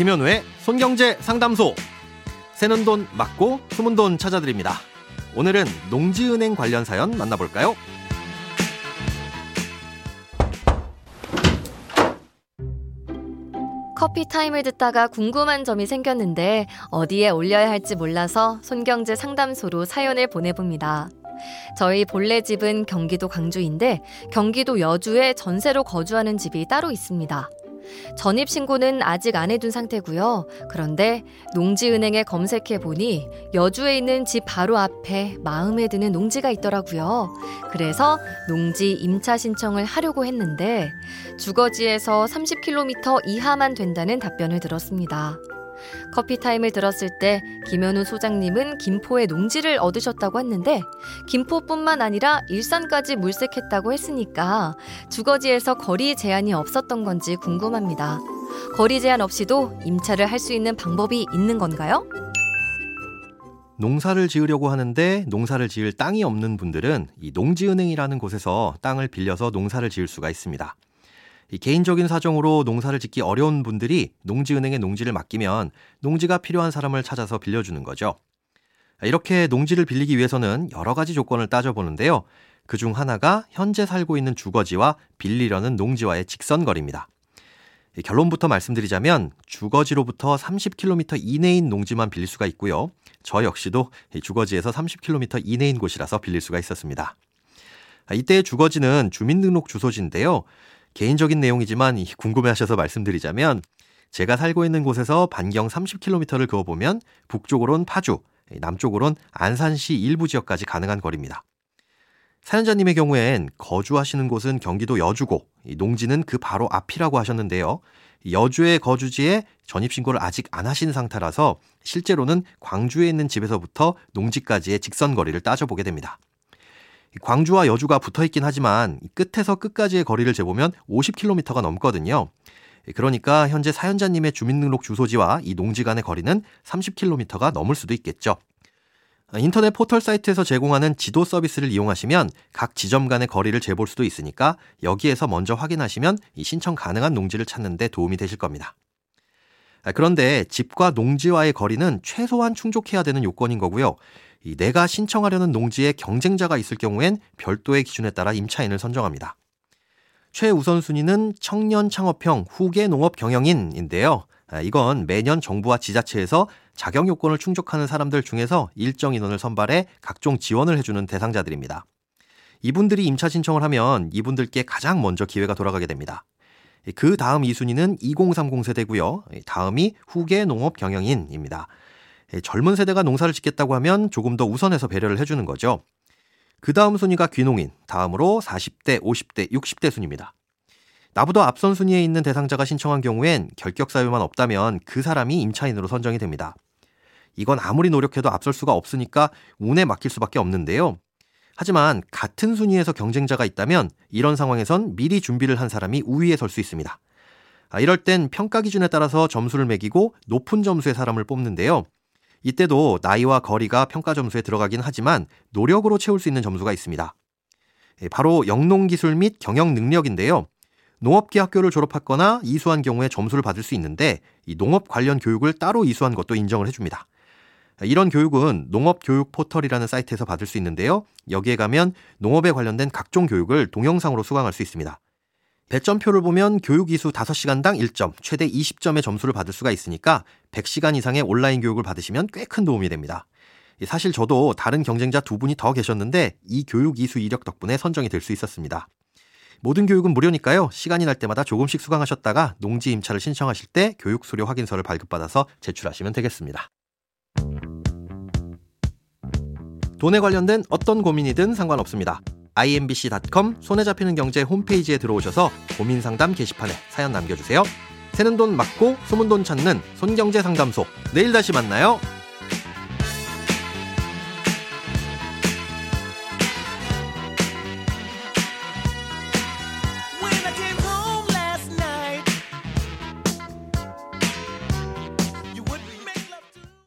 김현우의 손경제 상담소. 새는 돈 맞고 숨은 돈 찾아드립니다. 오늘은 농지은행 관련 사연 만나볼까요? 커피 타임을 듣다가 궁금한 점이 생겼는데 어디에 올려야 할지 몰라서 손경제 상담소로 사연을 보내봅니다. 저희 본래 집은 경기도 광주인데 경기도 여주에 전세로 거주하는 집이 따로 있습니다. 전입신고는 아직 안 해둔 상태고요. 그런데 농지은행에 검색해 보니 여주에 있는 집 바로 앞에 마음에 드는 농지가 있더라고요. 그래서 농지 임차 신청을 하려고 했는데 주거지에서 30km 이하만 된다는 답변을 들었습니다. 커피타임을 들었을 때 김현우 소장님은 김포에 농지를 얻으셨다고 했는데 김포뿐만 아니라 일산까지 물색했다고 했으니까 주거지에서 거리 제한이 없었던 건지 궁금합니다. 거리 제한 없이도 임차를 할 수 있는 방법이 있는 건가요? 농사를 지으려고 하는데 농사를 지을 땅이 없는 분들은 이 농지은행이라는 곳에서 땅을 빌려서 농사를 지을 수가 있습니다. 개인적인 사정으로 농사를 짓기 어려운 분들이 농지은행에 농지를 맡기면 농지가 필요한 사람을 찾아서 빌려주는 거죠. 이렇게 농지를 빌리기 위해서는 여러 가지 조건을 따져보는데요. 그 중 하나가 현재 살고 있는 주거지와 빌리려는 농지와의 직선거리입니다. 결론부터 말씀드리자면 주거지로부터 30km 이내인 농지만 빌릴 수가 있고요. 저 역시도 주거지에서 30km 이내인 곳이라서 빌릴 수가 있었습니다. 이때 주거지는 주민등록 주소지인데요. 개인적인 내용이지만 궁금해하셔서 말씀드리자면 제가 살고 있는 곳에서 반경 30km를 그어보면 북쪽으론 파주, 남쪽으론 안산시 일부 지역까지 가능한 거리입니다. 사연자님의 경우엔 거주하시는 곳은 경기도 여주고 농지는 그 바로 앞이라고 하셨는데요. 여주의 거주지에 전입신고를 아직 안 하신 상태라서 실제로는 광주에 있는 집에서부터 농지까지의 직선 거리를 따져보게 됩니다. 광주와 여주가 붙어 있긴 하지만 끝에서 끝까지의 거리를 재보면 50km가 넘거든요. 그러니까 현재 사연자님의 주민등록 주소지와 이 농지 간의 거리는 30km가 넘을 수도 있겠죠. 인터넷 포털 사이트에서 제공하는 지도 서비스를 이용하시면 각 지점 간의 거리를 재볼 수도 있으니까 여기에서 먼저 확인하시면 이 신청 가능한 농지를 찾는 데 도움이 되실 겁니다. 그런데 집과 농지와의 거리는 최소한 충족해야 되는 요건인 거고요. 이 내가 신청하려는 농지에 경쟁자가 있을 경우엔 별도의 기준에 따라 임차인을 선정합니다. 최우선 순위는 청년 창업형 후계 농업 경영인인데요. 아, 이건 매년 정부와 지자체에서 자격 요건을 충족하는 사람들 중에서 일정 인원을 선발해 각종 지원을 해주는 대상자들입니다. 이분들이 임차 신청을 하면 이분들께 가장 먼저 기회가 돌아가게 됩니다. 그 다음 2순위는 2030 세대고요. 다음이 후계 농업 경영인입니다. 예, 젊은 세대가 농사를 짓겠다고 하면 조금 더 우선해서 배려를 해주는 거죠. 그 다음 순위가 귀농인, 다음으로 40대, 50대, 60대 순입니다. 나보다 앞선 순위에 있는 대상자가 신청한 경우엔 결격 사유만 없다면 그 사람이 임차인으로 선정이 됩니다. 이건 아무리 노력해도 앞설 수가 없으니까 운에 맡길 수밖에 없는데요. 하지만 같은 순위에서 경쟁자가 있다면 이런 상황에선 미리 준비를 한 사람이 우위에 설 수 있습니다. 아, 이럴 땐 평가 기준에 따라서 점수를 매기고 높은 점수의 사람을 뽑는데요. 이때도 나이와 거리가 평가 점수에 들어가긴 하지만 노력으로 채울 수 있는 점수가 있습니다. 예, 바로 영농기술 및 경영 능력인데요. 농업기 학교를 졸업했거나 이수한 경우에 점수를 받을 수 있는데 이 농업 관련 교육을 따로 이수한 것도 인정을 해줍니다. 이런 교육은 농업교육 포털이라는 사이트에서 받을 수 있는데요. 여기에 가면 농업에 관련된 각종 교육을 동영상으로 수강할 수 있습니다. 배점표를 보면 교육 이수 5시간당 1점, 최대 20점의 점수를 받을 수가 있으니까 100시간 이상의 온라인 교육을 받으시면 꽤 큰 도움이 됩니다. 사실 저도 다른 경쟁자 두 분이 더 계셨는데 이 교육 이수 이력 덕분에 선정이 될 수 있었습니다. 모든 교육은 무료니까요. 시간이 날 때마다 조금씩 수강하셨다가 농지 임차를 신청하실 때 교육 수료 확인서를 발급받아서 제출하시면 되겠습니다. 돈에 관련된 어떤 고민이든 상관없습니다. imbc.com 손에 잡히는 경제 홈페이지에 들어오셔서 고민 상담 게시판에 사연 남겨주세요. 새는 돈 맞고 소문 돈 찾는 손경제 상담소. 내일 다시 만나요.